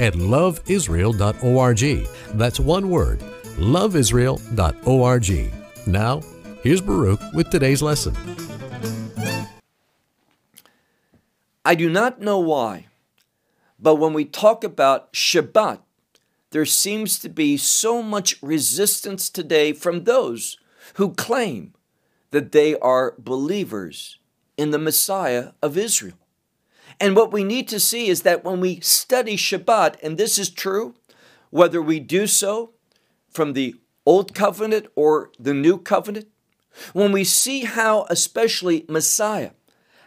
at loveisrael.org. That's one word, loveisrael.org. Now, here's Baruch with today's lesson. I do not know why, but when we talk about Shabbat, there seems to be so much resistance today from those who claim that they are believers in the Messiah of Israel. And what we need to see is that when we study Shabbat, and this is true, whether we do so from the Old Covenant or the New Covenant, when we see how, especially Messiah,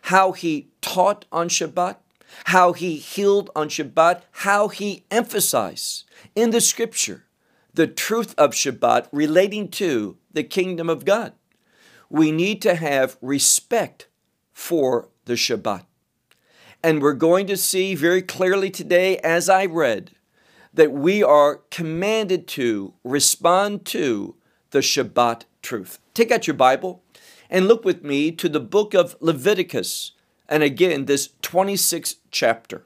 how he taught on Shabbat, how he healed on Shabbat, how he emphasized in the scripture the truth of Shabbat relating to the kingdom of God. We need to have respect for the Shabbat. And we're going to see very clearly today, as I read, that we are commanded to respond to the Shabbat truth. Take out your Bible and look with me to the book of Leviticus, and again, this 26th chapter.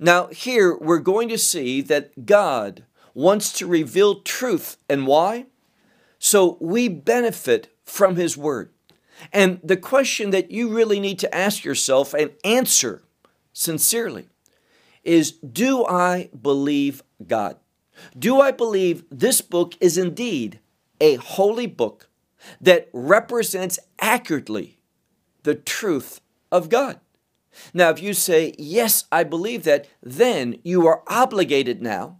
Now, here we're going to see that God wants to reveal truth, and why? So we benefit from His Word. And the question that you really need to ask yourself and answer sincerely is Do I believe God? Do I believe this book is indeed a holy book that represents accurately the truth of God? Now, if you say, Yes, I believe that, then you are obligated now,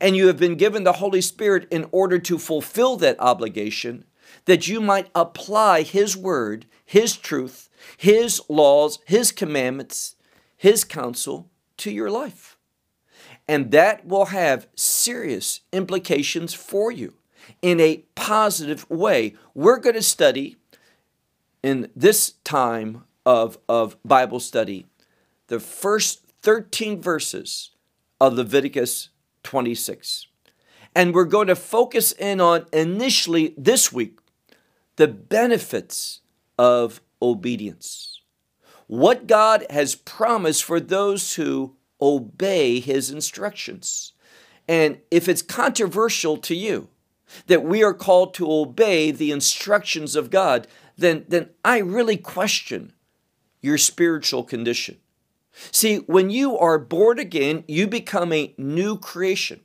and you have been given the Holy Spirit in order to fulfill that obligation, that you might apply His word, His truth, His laws, His commandments, his counsel to your life. And that will have serious implications for you in a positive way. We're going to study in this time of, of Bible study the first 13 verses of Leviticus 26. And we're going to focus in on initially this week the benefits of obedience what God has promised for those who obey his instructions. And if it's controversial to you that we are called to obey the instructions of God, then, then I really question your spiritual condition. See, when you are born again, you become a new creation.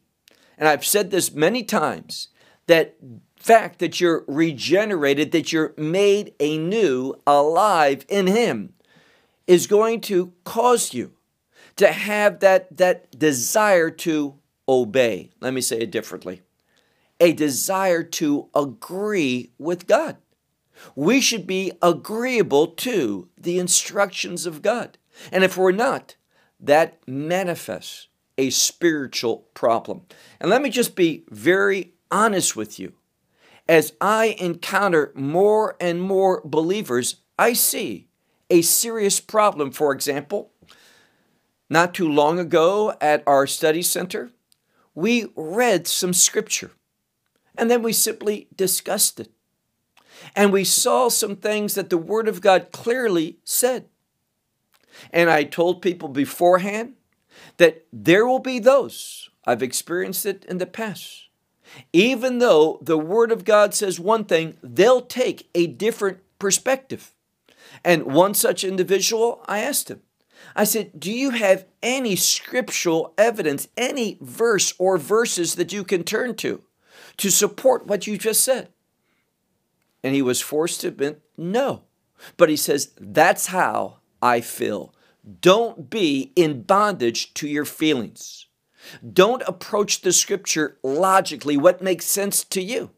And I've said this many times that fact that you're regenerated, that you're made anew, alive in Him, is going to cause you to have that, that desire to obey. Let me say it differently a desire to agree with God. We should be agreeable to the instructions of God. And if we're not, that manifests a spiritual problem. And let me just be very honest with you. As I encounter more and more believers, I see a serious problem. For example, not too long ago at our study center, we read some scripture and then we simply discussed it. And we saw some things that the Word of God clearly said. And I told people beforehand that there will be those, I've experienced it in the past, even though the Word of God says one thing, they'll take a different perspective. And one such individual, I asked him, I said, Do you have any scriptural evidence, any verse or verses that you can turn to to support what you just said? And he was forced to admit, No. But he says, That's how I feel. Don't be in bondage to your feelings. Don't approach the scripture logically, what makes sense to you.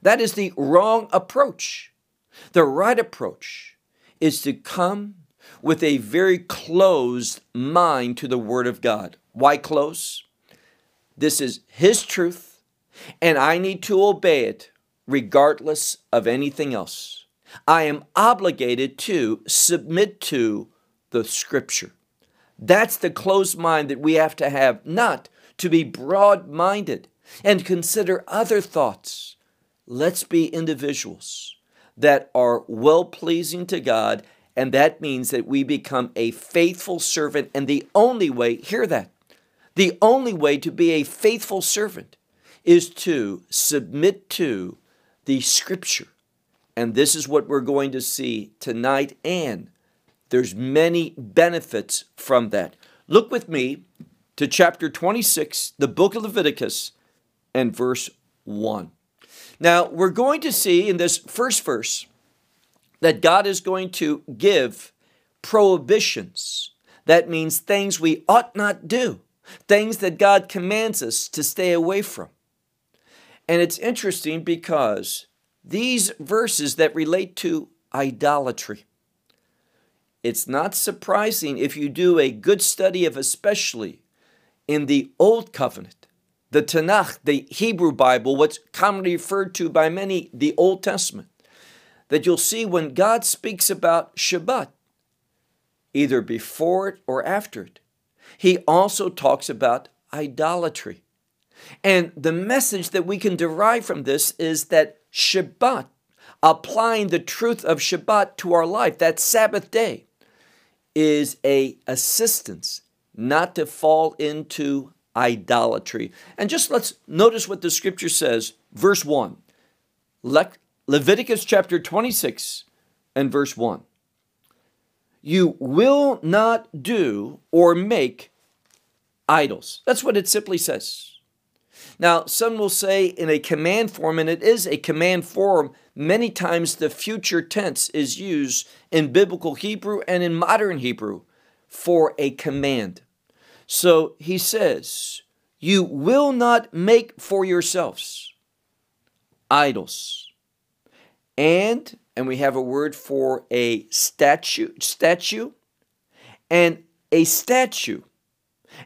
That is the wrong approach. The right approach is to come with a very closed mind to the Word of God. Why close? This is His truth, and I need to obey it regardless of anything else. I am obligated to submit to the Scripture. That's the closed mind that we have to have, not to be broad minded and consider other thoughts. Let's be individuals that are well pleasing to God, and that means that we become a faithful servant. And the only way, hear that, the only way to be a faithful servant is to submit to the Scripture. And this is what we're going to see tonight, and there's many benefits from that. Look with me to chapter 26, the book of Leviticus, and verse 1. Now, we're going to see in this first verse that God is going to give prohibitions. That means things we ought not do, things that God commands us to stay away from. And it's interesting because these verses that relate to idolatry, it's not surprising if you do a good study of especially in the Old Covenant, the Tanakh, the Hebrew Bible, what's commonly referred to by many the Old Testament, that you'll see when God speaks about Shabbat, either before it or after it, he also talks about idolatry. And the message that we can derive from this is that Shabbat, applying the truth of Shabbat to our life, that Sabbath day, is a assistance not to fall into idolatry. And just let's notice what the scripture says, verse 1. Le- Leviticus chapter 26 and verse 1. You will not do or make idols. That's what it simply says. Now, some will say in a command form, and it is a command form, many times the future tense is used in biblical Hebrew and in modern Hebrew for a command. So he says, You will not make for yourselves idols. And, and we have a word for a statue, statue, and a statue.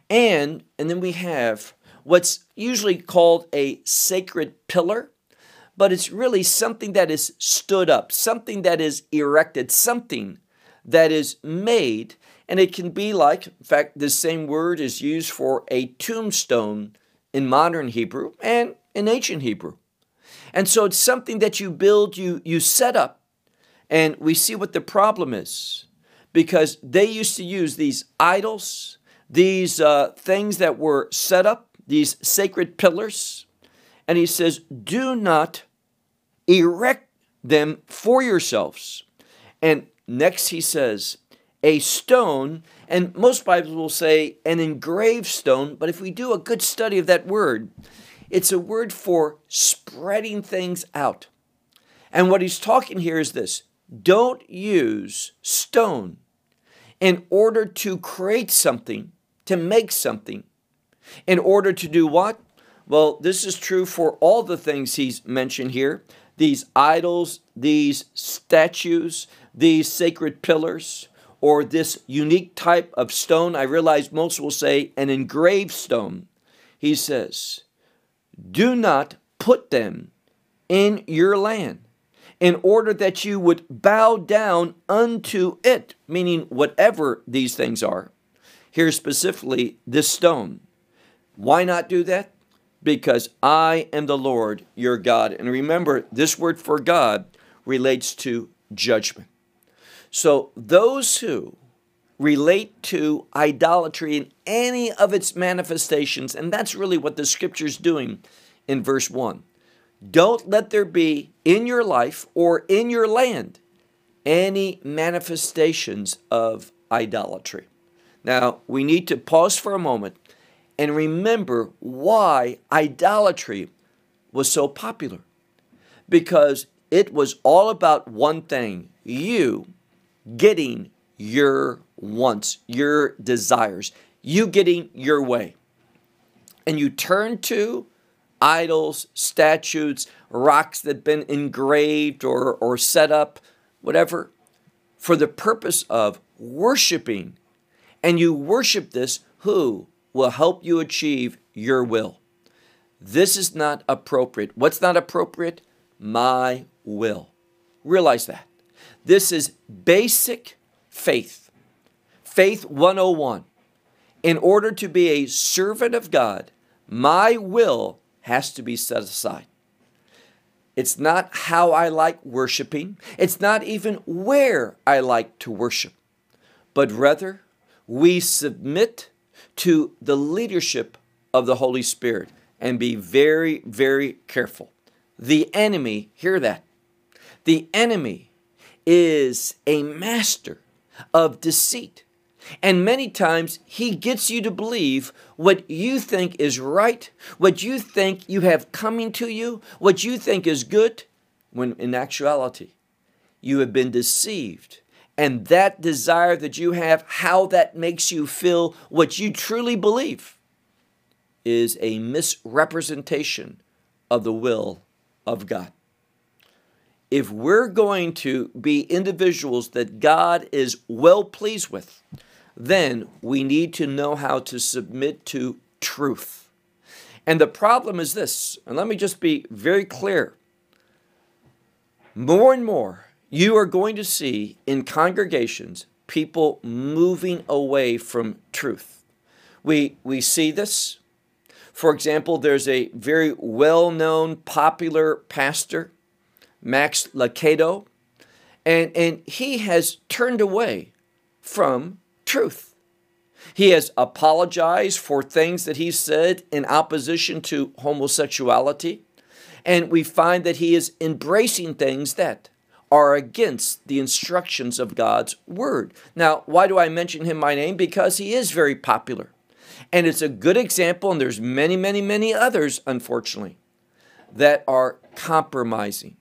And, and then we have what's usually called a sacred pillar, but it's really something that is stood up, something that is erected, something that is made and it can be like, in fact, the same word is used for a tombstone in modern Hebrew and in ancient Hebrew. And so it's something that you build, you, you set up, and we see what the problem is. Because they used to use these idols, these uh, things that were set up, these sacred pillars. And he says, Do not erect them for yourselves. And next he says, a stone, and most Bibles will say an engraved stone, but if we do a good study of that word, it's a word for spreading things out. And what he's talking here is this don't use stone in order to create something, to make something. In order to do what? Well, this is true for all the things he's mentioned here these idols, these statues, these sacred pillars or this unique type of stone. I realize most will say an engraved stone. He says, Do not put them in your land in order that you would bow down unto it, meaning whatever these things are. Here specifically, this stone. Why not do that? Because I am the Lord your God. And remember, this word for God relates to judgment. So those who relate to idolatry in any of its manifestations, and that's really what the scripture's doing in verse 1. Don't let there be in your life or in your land any manifestations of idolatry. Now, we need to pause for a moment and remember why idolatry was so popular. Because it was all about one thing you getting your wants, your desires, you getting your way. And you turn to idols, statues, rocks that have been engraved or, or set up, whatever, for the purpose of worshiping. And you worship this, who will help you achieve your will. This is not appropriate. What's not appropriate? My will. Realize that. This is basic faith. Faith 101. In order to be a servant of God, my will has to be set aside. It's not how I like worshiping. It's not even where I like to worship. But rather, we submit to the leadership of the Holy Spirit and be very, very careful. The enemy, hear that. The enemy is a master of deceit. And many times he gets you to believe what you think is right, what you think you have coming to you, what you think is good, when in actuality, you have been deceived. And that desire that you have, how that makes you feel what you truly believe, is a misrepresentation of the will of God if we're going to be individuals that God is well pleased with, then we need to know how to submit to truth. And the problem is this, and let me just be very clear. More and more, you are going to see in congregations people moving away from truth. We, we see this. For example, there's a very well known, popular pastor, Max Lucado, and, and he has turned away from truth. He has apologized for things that he said in opposition to homosexuality. And we find that he is embracing things that are against the instructions of God's word. Now, why do I mention him by name? Because he is very popular. And it's a good example, and there's many, many, many others, unfortunately, that are compromising,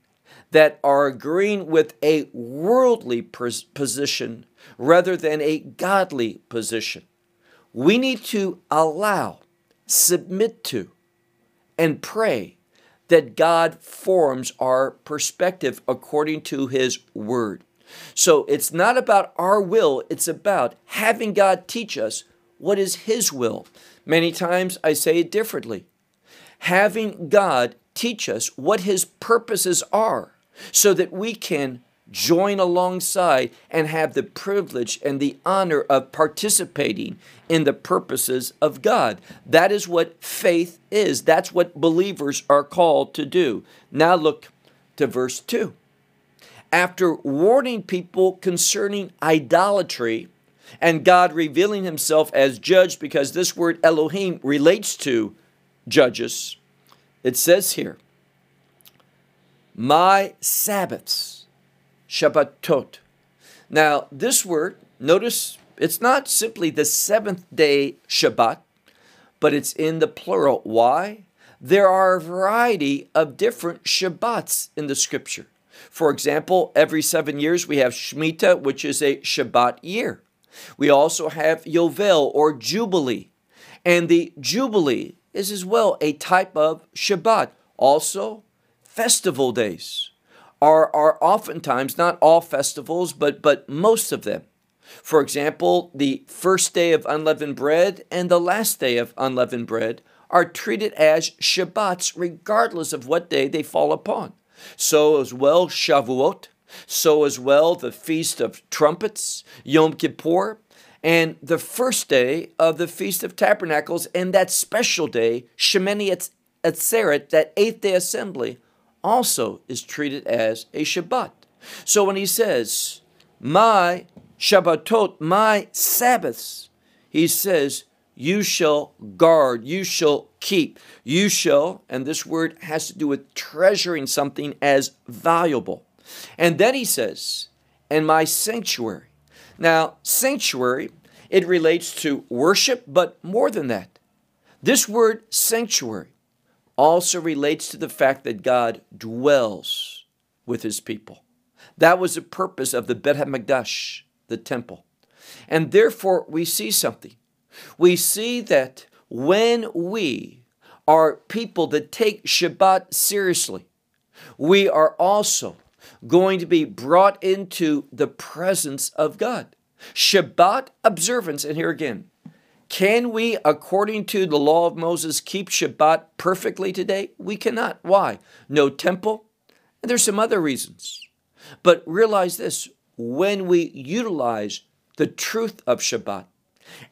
that are agreeing with a worldly position rather than a godly position. We need to allow, submit to, and pray that God forms our perspective according to His Word. So it's not about our will, it's about having God teach us what is His will. Many times I say it differently. Having God teach us what His purposes are so that we can join alongside and have the privilege and the honor of participating in the purposes of God. That is what faith is. That's what believers are called to do. Now look to verse 2. After warning people concerning idolatry and God revealing himself as judge, because this word Elohim relates to judges, it says here, My Sabbaths Shabbatot. Now, this word, notice it's not simply the seventh day Shabbat, but it's in the plural. Why? There are a variety of different Shabbats in the scripture. For example, every seven years we have Shemitah, which is a Shabbat year. We also have Yovel or Jubilee. And the Jubilee is as well a type of Shabbat. Also, festival days are, are oftentimes, not all festivals, but, but most of them. For example, the first day of unleavened bread and the last day of unleavened bread are treated as Shabbats regardless of what day they fall upon. So as well Shavuot, so as well the Feast of Trumpets, Yom Kippur, and the first day of the Feast of Tabernacles, and that special day, Shemini Atzeret, that eighth day assembly, also is treated as a Shabbat. So when he says, my Shabbatot, my Sabbaths, he says, you shall guard, you shall keep, you shall, and this word has to do with treasuring something as valuable. And then he says, and my sanctuary. Now, sanctuary, it relates to worship, but more than that. This word sanctuary also relates to the fact that God dwells with his people. That was the purpose of the Bet HaMikdash, the temple. And therefore, we see something. We see that when we are people that take Shabbat seriously, we are also going to be brought into the presence of God. Shabbat observance, and here again, Can we, according to the law of Moses, keep Shabbat perfectly today? We cannot. Why? No temple. And there's some other reasons. But realize this when we utilize the truth of Shabbat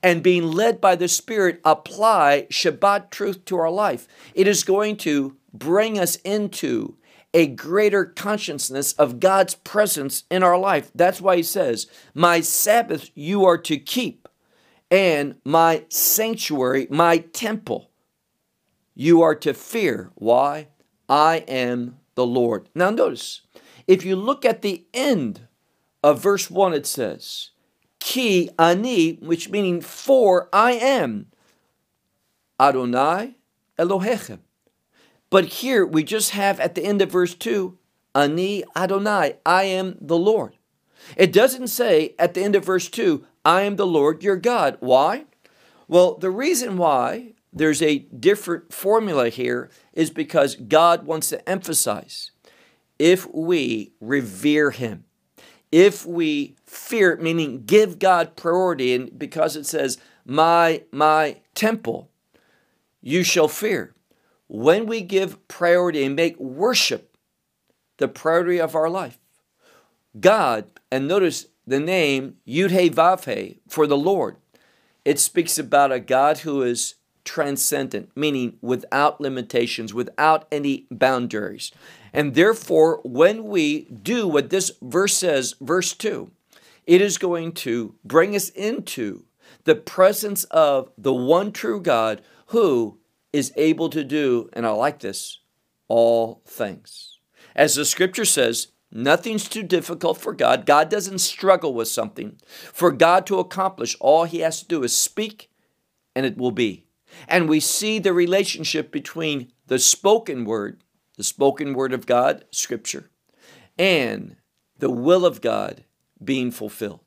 and being led by the Spirit, apply Shabbat truth to our life, it is going to bring us into a greater consciousness of God's presence in our life. That's why he says, My Sabbath you are to keep, and my sanctuary, my temple, you are to fear. Why? I am the Lord. Now, notice, if you look at the end of verse 1, it says, Ki ani, which meaning for I am Adonai Elohechem. But here we just have at the end of verse 2, Ani Adonai, I am the Lord. It doesn't say at the end of verse 2, I am the Lord your God. Why? Well, the reason why there's a different formula here is because God wants to emphasize if we revere Him, if we fear, meaning give God priority, and because it says, My, my temple, you shall fear when we give priority and make worship the priority of our life, God, and notice the name Yud He Vav He for the Lord, it speaks about a God who is transcendent, meaning without limitations, without any boundaries. And therefore, when we do what this verse says, verse 2, it is going to bring us into the presence of the one true God who is able to do, and I like this, all things. As the scripture says, nothing's too difficult for God. God doesn't struggle with something. For God to accomplish, all he has to do is speak, and it will be. And we see the relationship between the spoken word, the spoken word of God, scripture, and the will of God being fulfilled.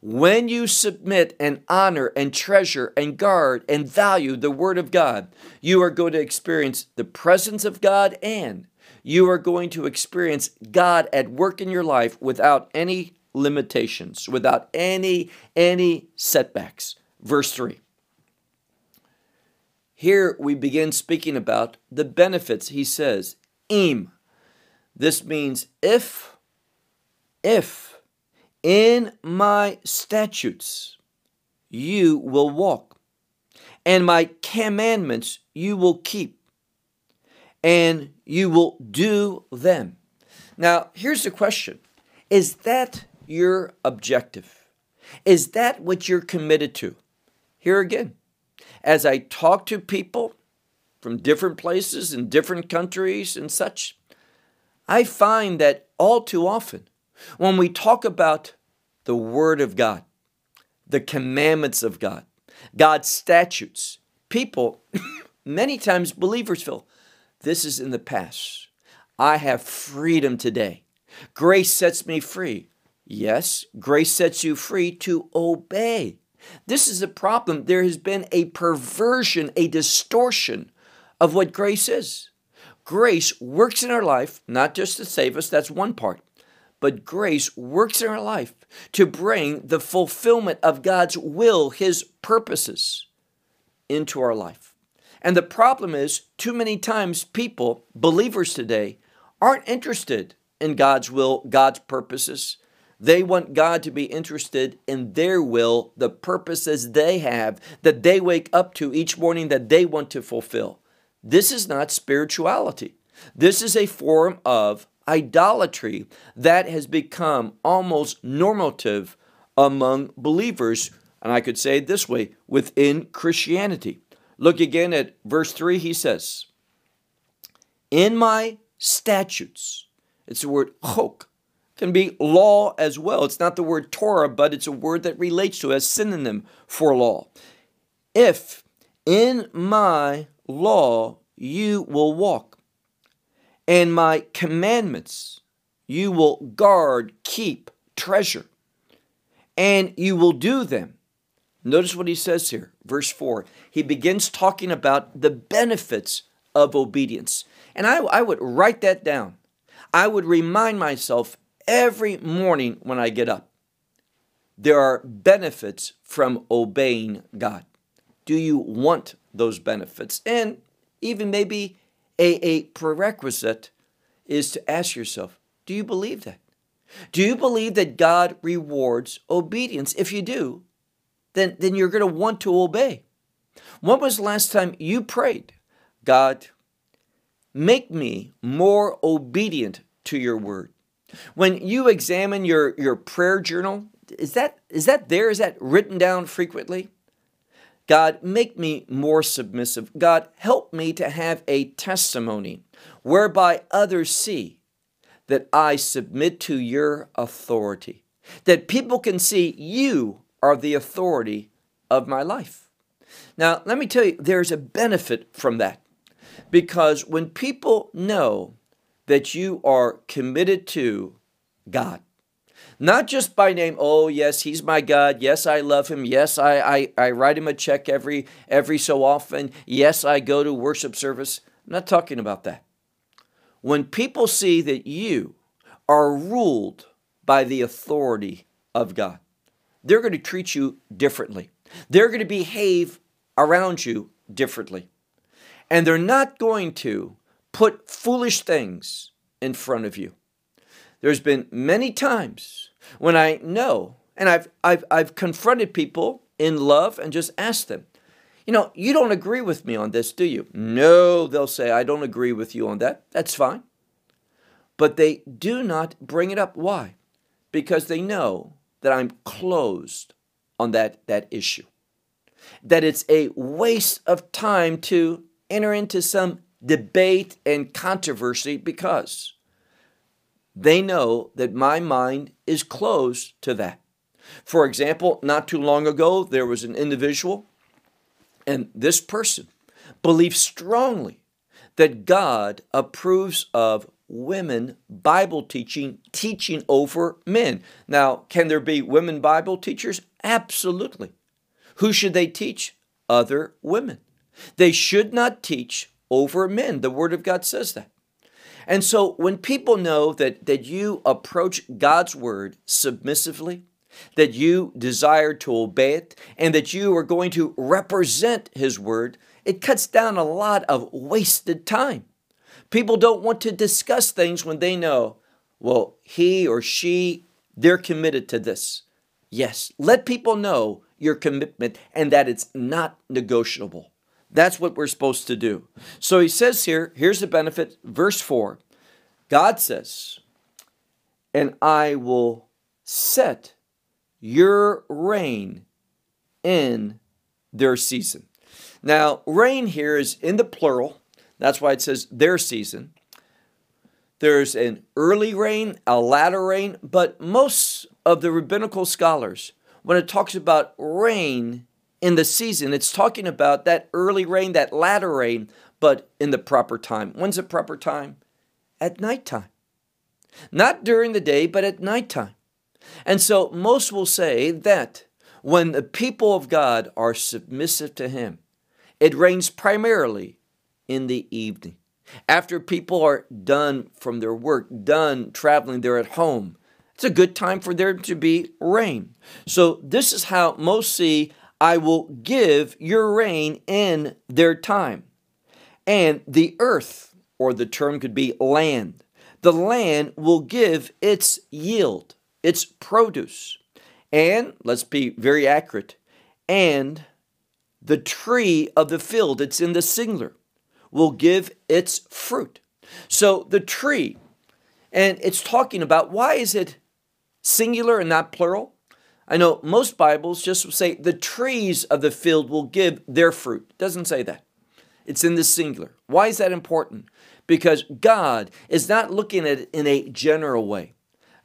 When you submit and honor and treasure and guard and value the Word of God, you are going to experience the presence of God and you are going to experience God at work in your life without any limitations, without any any setbacks. Verse 3. Here we begin speaking about the benefits. He says, "Im." This means if if in my statutes you will walk, and my commandments you will keep, and you will do them. Now, here's the question Is that your objective? Is that what you're committed to? Here again, as I talk to people from different places in different countries and such, I find that all too often when we talk about the Word of God, the commandments of God, God's statutes, people, many times believers feel this is in the past. I have freedom today. Grace sets me free. Yes, grace sets you free to obey. This is a problem. There has been a perversion, a distortion of what grace is. Grace works in our life, not just to save us, that's one part but grace works in our life to bring the fulfillment of God's will, His purposes into our life. And the problem is, too many times people, believers today, aren't interested in God's will, God's purposes. They want God to be interested in their will, the purposes they have, that they wake up to each morning that they want to fulfill. This is not spirituality. This is a form of idolatry that has become almost normative among believers. And I could say it this way within Christianity. Look again at verse 3, he says, In my statutes, it's the word chok, can be law as well. It's not the word Torah, but it's a word that relates to as synonym for law. If in my law you will walk, and my commandments you will guard, keep, treasure, and you will do them. Notice what he says here, verse 4. He begins talking about the benefits of obedience. And I, I would write that down. I would remind myself every morning when I get up there are benefits from obeying God. do you want those benefits? And even maybe a, a prerequisite is to ask yourself, do you believe that? Do you believe that God rewards obedience? If you do, then, then you're going to want to obey. When was the last time you prayed, God, make me more obedient to your word? When you examine your, your prayer journal, is that, is that there? Is that written down frequently? God, make me more submissive. God, help me to have a testimony whereby others see that I submit to your authority, that people can see you are the authority of my life. Now, let me tell you, there's a benefit from that because when people know that you are committed to God, not just by name, oh yes, he's my God. Yes, I love him. Yes, I, I, I write him a check every every so often. Yes, I go to worship service. I'm not talking about that. When people see that you are ruled by the authority of God, they're going to treat you differently. They're going to behave around you differently. And they're not going to put foolish things in front of you. There's been many times when I know, and I've, I've, I've confronted people in love and just asked them, you know, you don't agree with me on this, do you? No, they'll say, I don't agree with you on that. That's fine. But they do not bring it up. Why? Because they know that I'm closed on that, that issue. That it's a waste of time to enter into some debate and controversy because they know that my mind is closed to that. For example, not too long ago, there was an individual, and this person believes strongly that God approves of women Bible teaching, teaching over men. Now, can there be women Bible teachers? Absolutely. Who should they teach? Other women. They should not teach over men. The Word of God says that. And so when people know that, that you approach God's word submissively, that you desire to obey it, and that you are going to represent his word, it cuts down a lot of wasted time. People don't want to discuss things when they know, well, he or she, they're committed to this. Yes, let people know your commitment and that it's not negotiable. That's what we're supposed to do. So he says here, here's the benefit, verse 4 God says, and I will set your rain in their season. Now, rain here is in the plural. That's why it says their season. There's an early rain, a latter rain, but most of the rabbinical scholars, when it talks about rain, in the season. It's talking about that early rain, that latter rain, but in the proper time. When's the proper time? At nighttime. Not during the day, but at nighttime. And so most will say that when the people of God are submissive to Him, it rains primarily in the evening. After people are done from their work, done traveling, they're at home. It's a good time for there to be rain. So, this is how most see I will give your rain in their time. And the earth, or the term could be land, the land will give its yield, its produce. And let's be very accurate, and the tree of the field, it's in the singular, will give its fruit. So the tree, and it's talking about why is it singular and not plural? I know most Bibles just say the trees of the field will give their fruit. It doesn't say that. It's in the singular. Why is that important? Because God is not looking at it in a general way.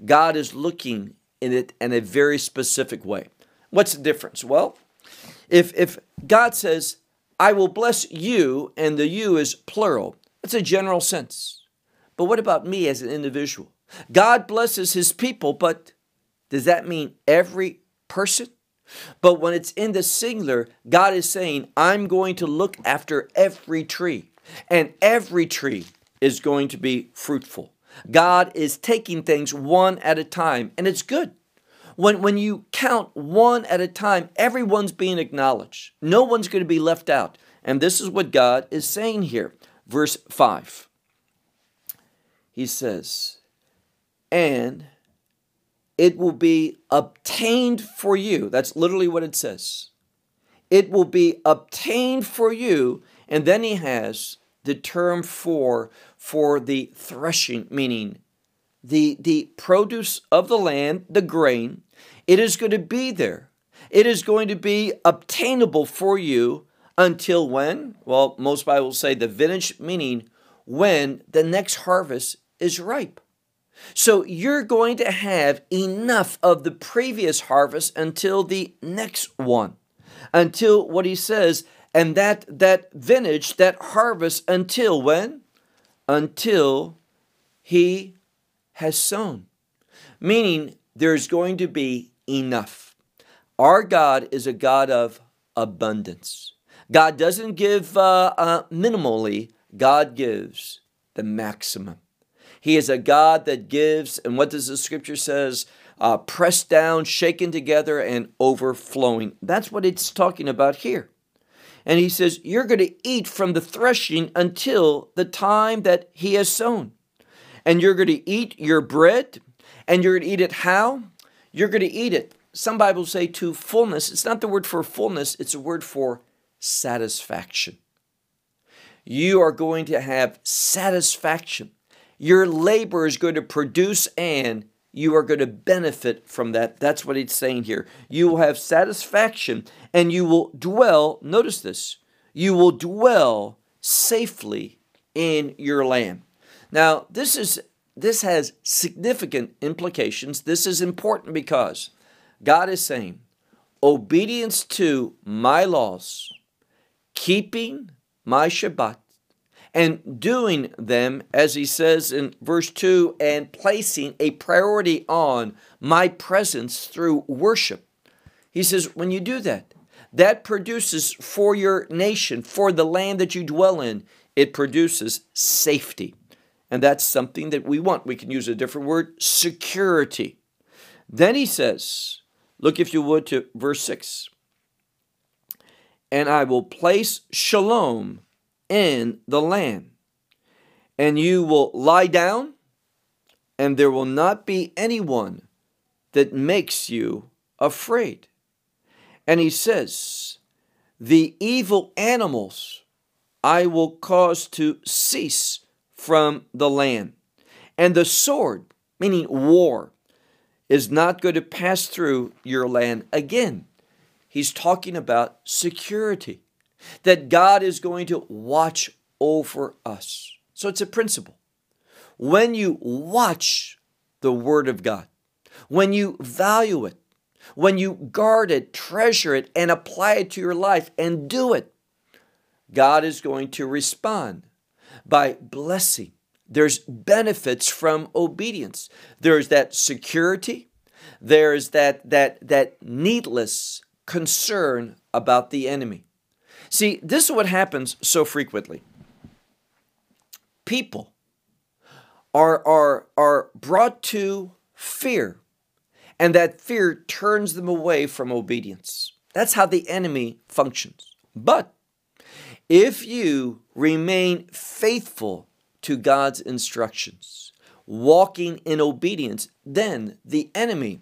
God is looking in it in a very specific way. What's the difference? Well, if if God says, "I will bless you," and the "you" is plural, it's a general sense. But what about me as an individual? God blesses his people, but does that mean every person? But when it's in the singular, God is saying, I'm going to look after every tree, and every tree is going to be fruitful. God is taking things one at a time, and it's good. When, when you count one at a time, everyone's being acknowledged. No one's going to be left out. And this is what God is saying here. Verse 5. He says, And it will be obtained for you. That's literally what it says. It will be obtained for you. And then he has the term for for the threshing, meaning the, the produce of the land, the grain, it is going to be there. It is going to be obtainable for you until when? Well, most Bibles say the vintage, meaning when the next harvest is ripe. So you're going to have enough of the previous harvest until the next one. Until what he says, and that that vintage, that harvest until when? Until he has sown. Meaning there's going to be enough. Our God is a God of abundance. God doesn't give uh, uh, minimally, God gives the maximum. He is a God that gives, and what does the scripture says? Uh, pressed down, shaken together, and overflowing. That's what it's talking about here. And he says, You're going to eat from the threshing until the time that he has sown. And you're going to eat your bread, and you're going to eat it how? You're going to eat it. Some Bibles say to fullness. It's not the word for fullness, it's a word for satisfaction. You are going to have satisfaction. Your labor is going to produce and you are going to benefit from that. That's what he's saying here. You will have satisfaction and you will dwell, notice this, you will dwell safely in your land. Now, this is this has significant implications. This is important because God is saying, obedience to my laws, keeping my Shabbat, and doing them, as he says in verse 2, and placing a priority on my presence through worship. He says, when you do that, that produces for your nation, for the land that you dwell in, it produces safety. And that's something that we want. We can use a different word security. Then he says, look if you would to verse 6 and I will place shalom in the land. And you will lie down, and there will not be anyone that makes you afraid. And he says, The evil animals I will cause to cease from the land. And the sword, meaning war, is not going to pass through your land again. He's talking about security that God is going to watch over us. So it's a principle. When you watch the Word of God, when you value it, when you guard it, treasure it, and apply it to your life and do it, God is going to respond by blessing. There's benefits from obedience. There's that security. There's that that that needless concern about the enemy. See, this is what happens so frequently. People are, are, are brought to fear, and that fear turns them away from obedience. That's how the enemy functions. But if you remain faithful to God's instructions, walking in obedience, then the enemy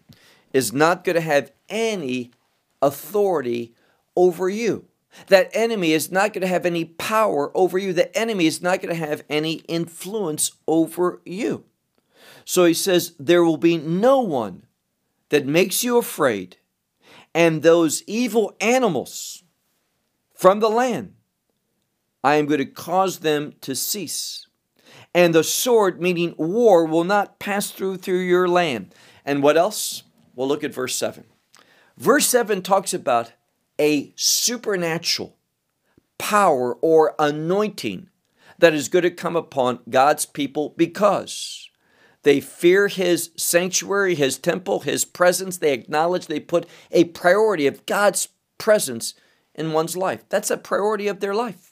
is not going to have any authority over you. That enemy is not going to have any power over you. The enemy is not going to have any influence over you. So he says, There will be no one that makes you afraid, and those evil animals from the land, I am going to cause them to cease. And the sword, meaning war, will not pass through through your land. And what else? We'll look at verse 7. Verse 7 talks about a supernatural power or anointing that is going to come upon God's people because they fear His sanctuary, His temple, His presence. They acknowledge they put a priority of God's presence in one's life. That's a priority of their life.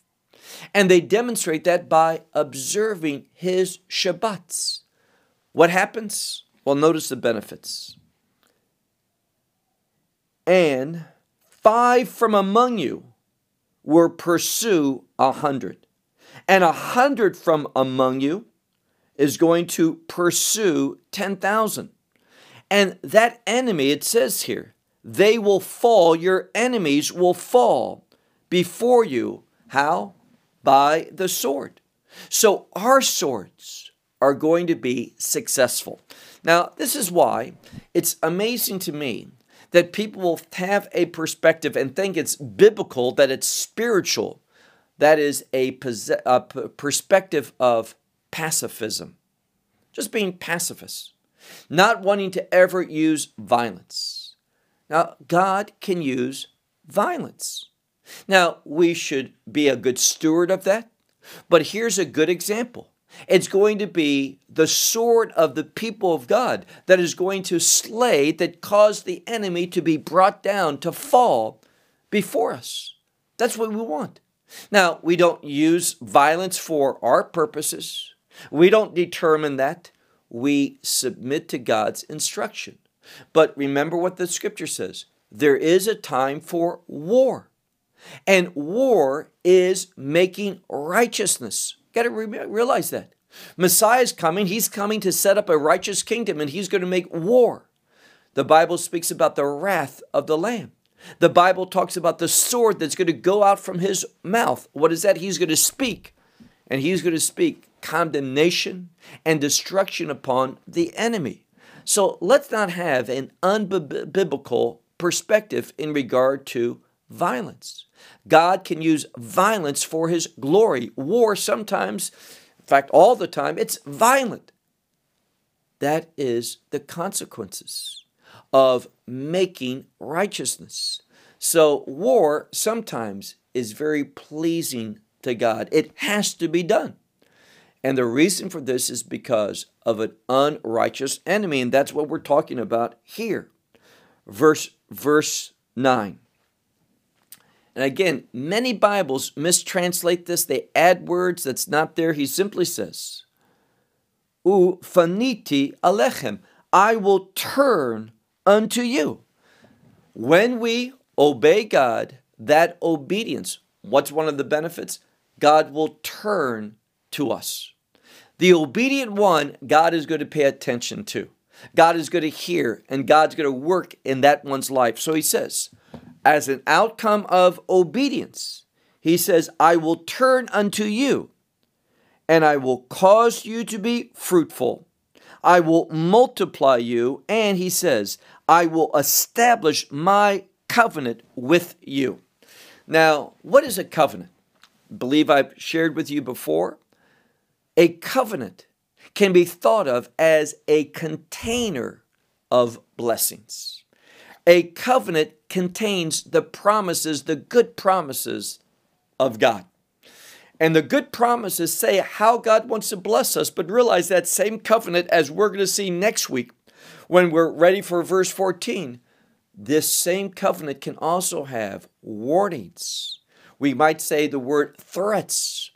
And they demonstrate that by observing His Shabbats. What happens? Well, notice the benefits. and five from among you will pursue a hundred, and a hundred from among you is going to pursue 10,000. And that enemy, it says here, they will fall, your enemies will fall before you. How? By the sword. So our swords are going to be successful. Now, this is why it's amazing to me that people will have a perspective and think it's biblical, that it's spiritual. That is a, perspective of pacifism, just being pacifist, not wanting to ever use violence. Now, God can use violence. Now, we should be a good steward of that, but here's a good example. It's going to be the sword of the people of God that is going to slay, that cause the enemy to be brought down, to fall before us. That's what we want. Now, we don't use violence for our purposes. We don't determine that. We submit to God's instruction. But remember what the scripture says there is a time for war. And war is making righteousness. Got to re- realize that. Messiah is coming. He's coming to set up a righteous kingdom and he's going to make war. The Bible speaks about the wrath of the Lamb. The Bible talks about the sword that's going to go out from his mouth. What is that? He's going to speak. And he's going to speak condemnation and destruction upon the enemy. So let's not have an unbiblical perspective in regard to violence. God can use violence for his glory. War sometimes, in fact, all the time, it's violent. That is the consequences of making righteousness. So, war sometimes is very pleasing to God. It has to be done. And the reason for this is because of an unrighteous enemy. And that's what we're talking about here. Verse, verse 9. And again, many Bibles mistranslate this. They add words that's not there. He simply says, U faniti alechem. I will turn unto you. When we obey God, that obedience, what's one of the benefits? God will turn to us. The obedient one, God is going to pay attention to. God is going to hear, and God's going to work in that one's life. So he says, as an outcome of obedience, he says, I will turn unto you, and I will cause you to be fruitful. I will multiply you, and he says, I will establish my covenant with you. Now, what is a covenant? I believe I've shared with you before. A covenant can be thought of as a container of blessings. A covenant contains the promises, the good promises of God. And the good promises say how God wants to bless us, but realize that same covenant, as we're going to see next week when we're ready for verse 14, this same covenant can also have warnings. We might say the word threats.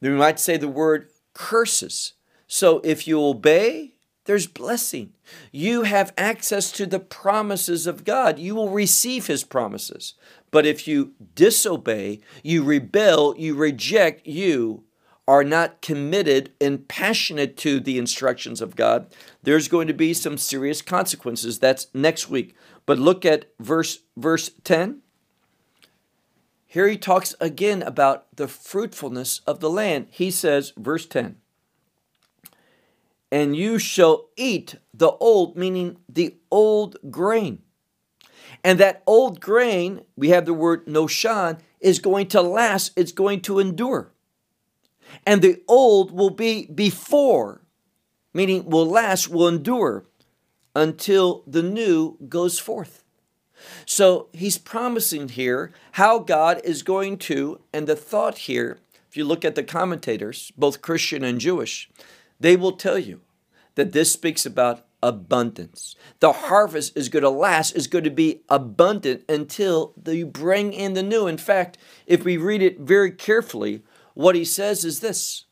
We might say the word curses. So if you obey, there's blessing. You have access to the promises of God. You will receive his promises. But if you disobey, you rebel, you reject, you are not committed and passionate to the instructions of God, there's going to be some serious consequences. That's next week. But look at verse verse 10. Here he talks again about the fruitfulness of the land. He says, verse 10, and you shall eat the old, meaning the old grain. And that old grain, we have the word noshan, is going to last, it's going to endure. And the old will be before, meaning will last, will endure until the new goes forth. So he's promising here how God is going to, and the thought here, if you look at the commentators, both Christian and Jewish, they will tell you that this speaks about abundance. The harvest is going to last, is going to be abundant until you bring in the new. In fact, if we read it very carefully, what he says is this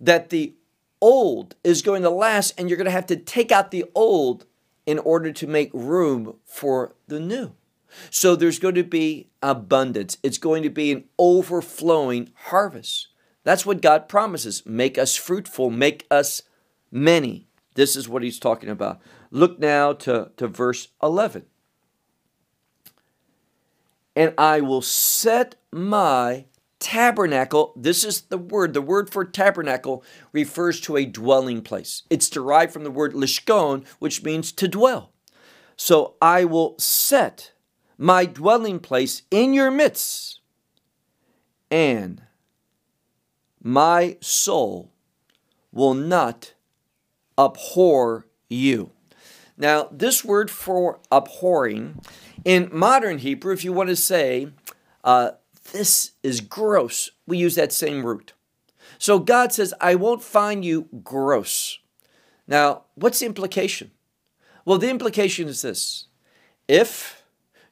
that the old is going to last, and you're going to have to take out the old in order to make room for the new. So there's going to be abundance. It's going to be an overflowing harvest. That's what God promises. Make us fruitful, make us many. This is what he's talking about. Look now to, to verse 11. And I will set my tabernacle. This is the word. The word for tabernacle refers to a dwelling place. It's derived from the word lishkon, which means to dwell. So I will set my dwelling place in your midst, and my soul will not abhor you. Now, this word for abhorring, in modern Hebrew, if you want to say, uh, this is gross, we use that same root. So God says, I won't find you gross. Now, what's the implication? Well, the implication is this if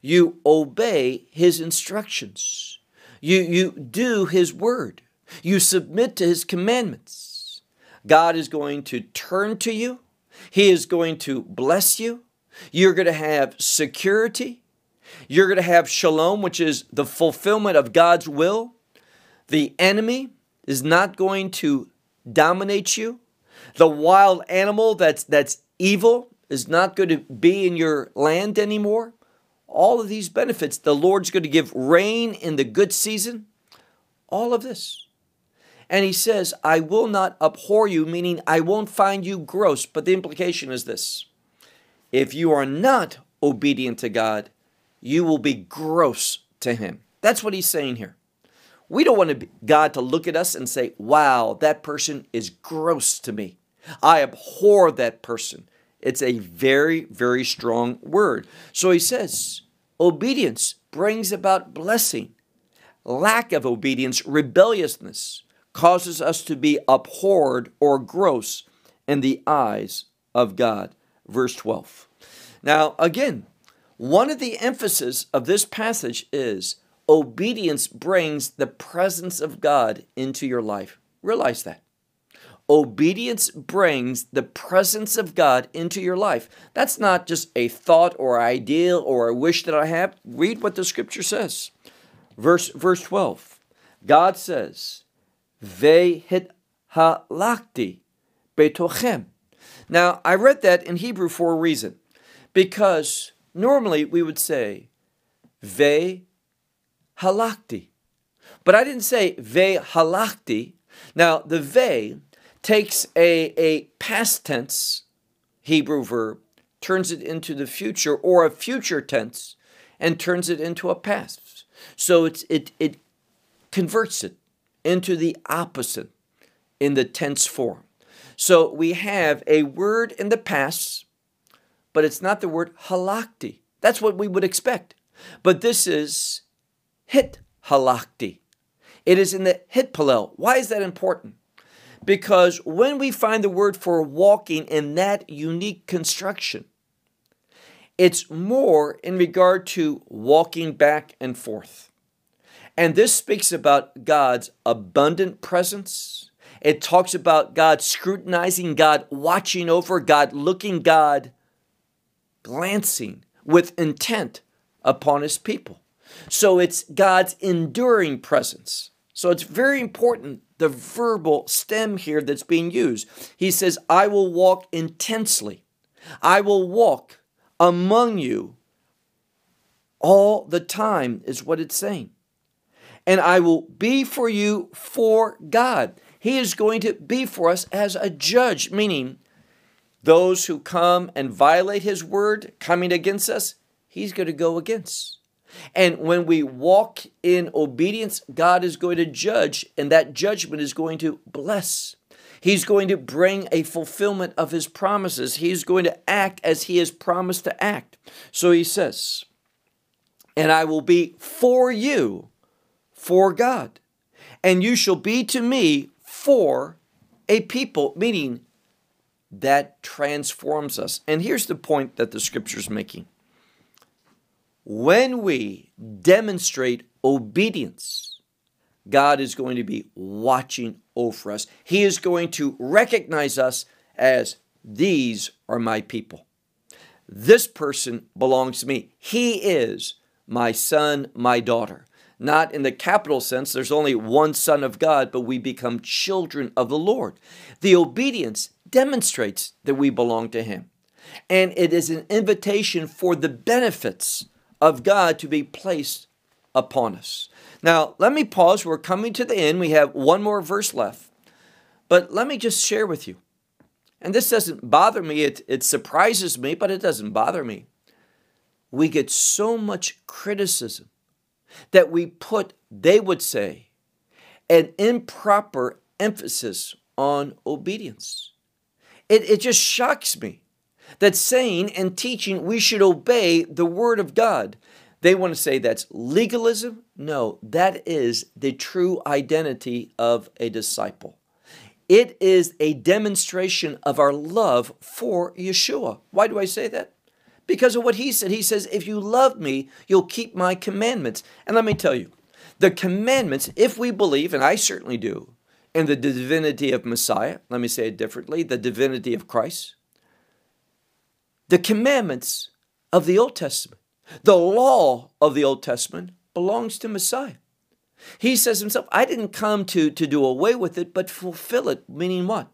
you obey his instructions, you, you do his word, you submit to his commandments, God is going to turn to you, he is going to bless you, you're going to have security, you're going to have shalom, which is the fulfillment of God's will. The enemy is not going to dominate you. The wild animal that's that's evil is not going to be in your land anymore. All of these benefits, the Lord's going to give rain in the good season. All of this. And he says, I will not abhor you, meaning I won't find you gross. But the implication is this if you are not obedient to God, you will be gross to him. That's what he's saying here. We don't want God to look at us and say, wow, that person is gross to me. I abhor that person. It's a very, very strong word. So he says, obedience brings about blessing. Lack of obedience, rebelliousness, causes us to be abhorred or gross in the eyes of God. Verse 12. Now, again, one of the emphasis of this passage is obedience brings the presence of God into your life. Realize that. Obedience brings the presence of God into your life. That's not just a thought or ideal or a wish that I have. Read what the scripture says. Verse, verse 12. God says, Ve hit halakti betochem. Now, I read that in Hebrew for a reason. Because Normally, we would say ve halakti. But I didn't say ve halakti. Now, the ve takes a, a past tense Hebrew verb, turns it into the future, or a future tense, and turns it into a past. So it's, it, it converts it into the opposite in the tense form. So we have a word in the past but it's not the word halakti. That's what we would expect. But this is hit halakti. It is in the hitpael. Why is that important? Because when we find the word for walking in that unique construction, it's more in regard to walking back and forth. And this speaks about God's abundant presence. It talks about God scrutinizing, God watching over, God looking, God glancing with intent upon his people. So it's God's enduring presence. So it's very important the verbal stem here that's being used. He says, I will walk intensely. I will walk among you all the time, is what it's saying. And I will be for you for God. He is going to be for us as a judge, meaning those who come and violate his word coming against us, he's going to go against. And when we walk in obedience, God is going to judge, and that judgment is going to bless. He's going to bring a fulfillment of his promises. He's going to act as he has promised to act. So he says, And I will be for you, for God, and you shall be to me for a people, meaning that transforms us. And here's the point that the scripture is making. When we demonstrate obedience, God is going to be watching over us. He is going to recognize us as these are my people. This person belongs to me. He is my son, my daughter. Not in the capital sense, there's only one Son of God, but we become children of the Lord. The obedience demonstrates that we belong to Him. And it is an invitation for the benefits of God to be placed upon us. Now, let me pause. We're coming to the end. We have one more verse left. But let me just share with you. And this doesn't bother me, it, it surprises me, but it doesn't bother me. We get so much criticism that we put, they would say, an improper emphasis on obedience. It, it just shocks me that saying and teaching we should obey the Word of God. They want to say that's legalism. No, that is the true identity of a disciple. It is a demonstration of our love for Yeshua. Why do I say that? Because of what he said. He says, If you love me, you'll keep my commandments. And let me tell you, the commandments, if we believe, and I certainly do, in the divinity of Messiah, let me say it differently, the divinity of Christ, the commandments of the Old Testament, the law of the Old Testament belongs to Messiah. He says himself, I didn't come to, to do away with it, but fulfill it, meaning what?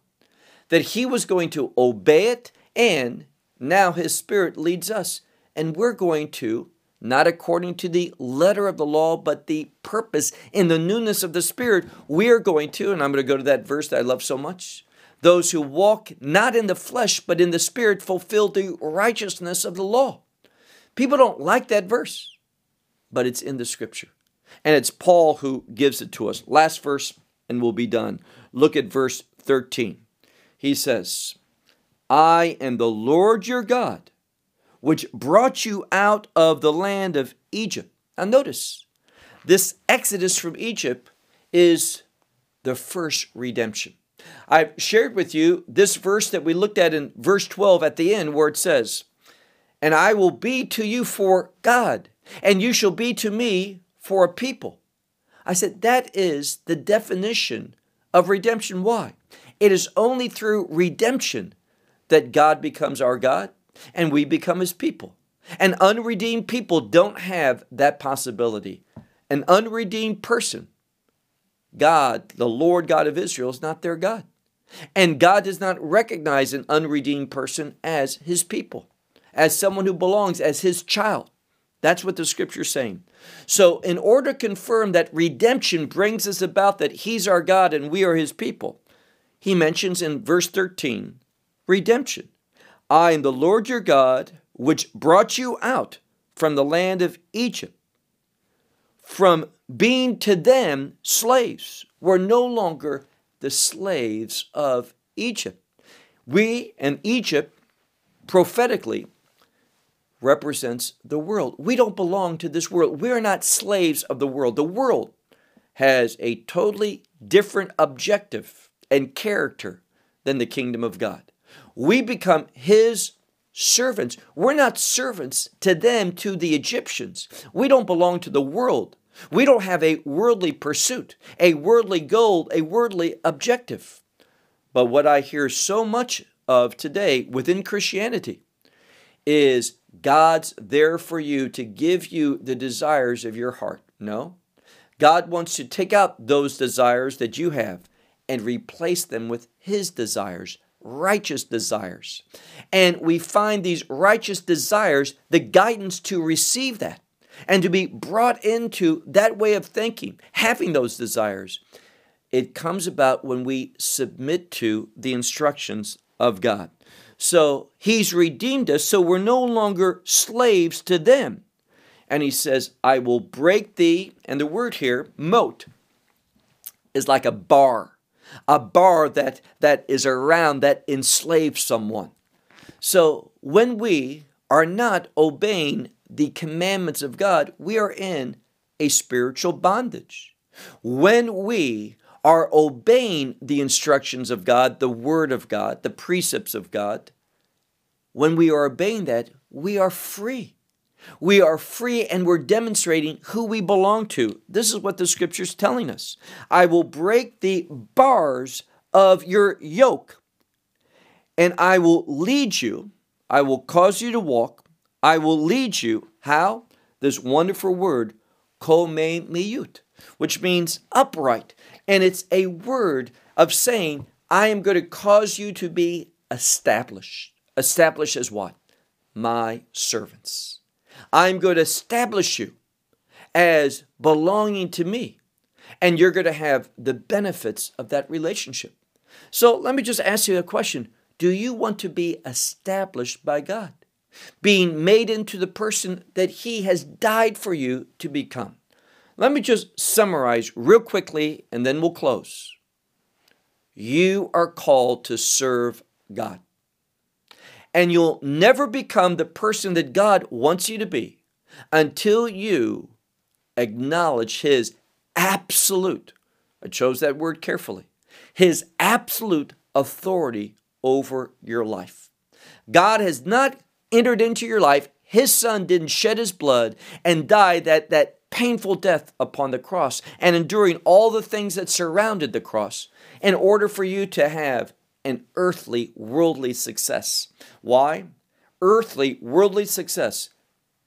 That he was going to obey it, and now his spirit leads us, and we're going to, not according to the letter of the law, but the purpose in the newness of the spirit, we're going to, and I'm going to go to that verse that I love so much. Those who walk not in the flesh, but in the spirit fulfill the righteousness of the law. People don't like that verse, but it's in the scripture. And it's Paul who gives it to us. Last verse, and we'll be done. Look at verse 13. He says, I am the Lord your God, which brought you out of the land of Egypt. Now, notice, this exodus from Egypt is the first redemption. I've shared with you this verse that we looked at in verse 12 at the end, where it says, And I will be to you for God, and you shall be to me for a people. I said, that is the definition of redemption. Why? It is only through redemption that God becomes our God and we become his people. And unredeemed people don't have that possibility. An unredeemed person, God, the Lord God of Israel, is not their God. And God does not recognize an unredeemed person as his people, as someone who belongs, as his child. That's what the scripture's saying. So, in order to confirm that redemption brings us about that He's our God and we are His people, He mentions in verse 13 redemption. I am the Lord your God, which brought you out from the land of Egypt. From being to them slaves, we're no longer the slaves of Egypt. We and Egypt prophetically represents the world. We don't belong to this world. We're not slaves of the world. The world has a totally different objective and character than the kingdom of God. We become His servants. We're not servants to them, to the Egyptians. We don't belong to the world. We don't have a worldly pursuit, a worldly goal, a worldly objective. But what I hear so much of today within Christianity is God's there for you to give you the desires of your heart. No. God wants to take out those desires that you have and replace them with His desires, righteous desires. And we find these righteous desires the guidance to receive that and to be brought into that way of thinking, having those desires. It comes about when we submit to the instructions of God. So he's redeemed us, so we're no longer slaves to them. And he says, I will break thee, and the word here, moat, is like a bar, a bar that, that is around that enslaves someone. So when we are not obeying the commandments of God, we are in a spiritual bondage. When we are obeying the instructions of God, the Word of God, the precepts of God, when we are obeying that, we are free. We are free and we're demonstrating who we belong to. This is what the scripture is telling us. I will break the bars of your yoke and I will lead you. I will cause you to walk. I will lead you. How? this wonderful word, komemiyut, which means upright. And it's a word of saying, I am going to cause you to be established. Established as what? My servants. I'm going to establish you as belonging to me. And you're going to have the benefits of that relationship. So let me just ask you a question Do you want to be established by God? Being made into the person that He has died for you to become. Let me just summarize real quickly and then we'll close. You are called to serve God. And you'll never become the person that God wants you to be until you acknowledge His absolute, I chose that word carefully, His absolute authority over your life. God has not entered into your life. His son didn't shed his blood and die that, that painful death upon the cross and enduring all the things that surrounded the cross in order for you to have an earthly, worldly success. Why? Earthly, worldly success,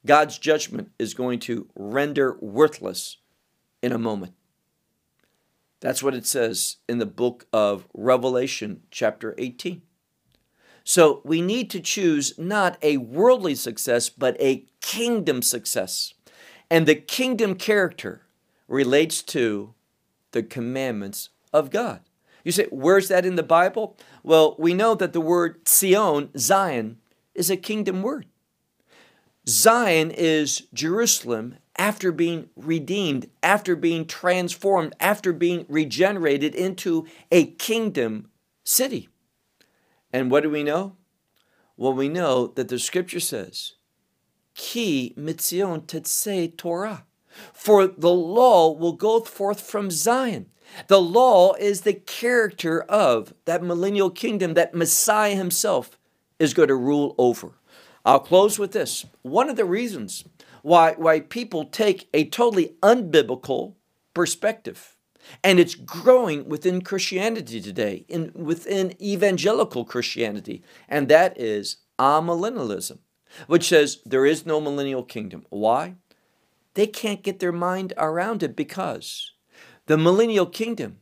God's judgment is going to render worthless in a moment. That's what it says in the book of Revelation, chapter 18. So we need to choose not a worldly success, but a kingdom success. And the kingdom character relates to the commandments of God. You say, where's that in the Bible? Well, we know that the word Zion, Zion, is a kingdom word. Zion is Jerusalem after being redeemed, after being transformed, after being regenerated into a kingdom city. And what do we know? Well, we know that the scripture says Ki mitzion tetzei Torah. For the law will go forth from Zion. The law is the character of that millennial kingdom that Messiah himself is going to rule over. I'll close with this. One of the reasons why, why people take a totally unbiblical perspective, and it's growing within Christianity today, in, within evangelical Christianity, and that is amillennialism which says there is no millennial kingdom. Why? They can't get their mind around it because the millennial kingdom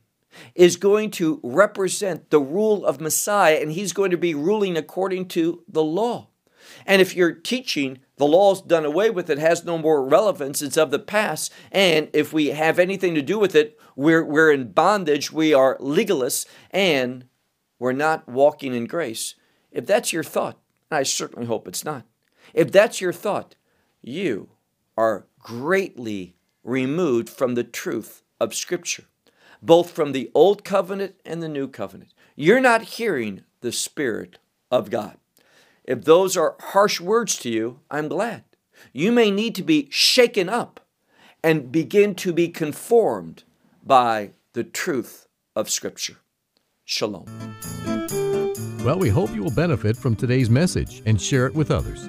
is going to represent the rule of Messiah and he's going to be ruling according to the law. And if you're teaching the law's done away with, it has no more relevance, it's of the past, and if we have anything to do with it, we're, we're in bondage, we are legalists, and we're not walking in grace. If that's your thought, I certainly hope it's not, if that's your thought, you are greatly removed from the truth of Scripture, both from the Old Covenant and the New Covenant. You're not hearing the Spirit of God. If those are harsh words to you, I'm glad. You may need to be shaken up and begin to be conformed by the truth of Scripture. Shalom. Well, we hope you will benefit from today's message and share it with others.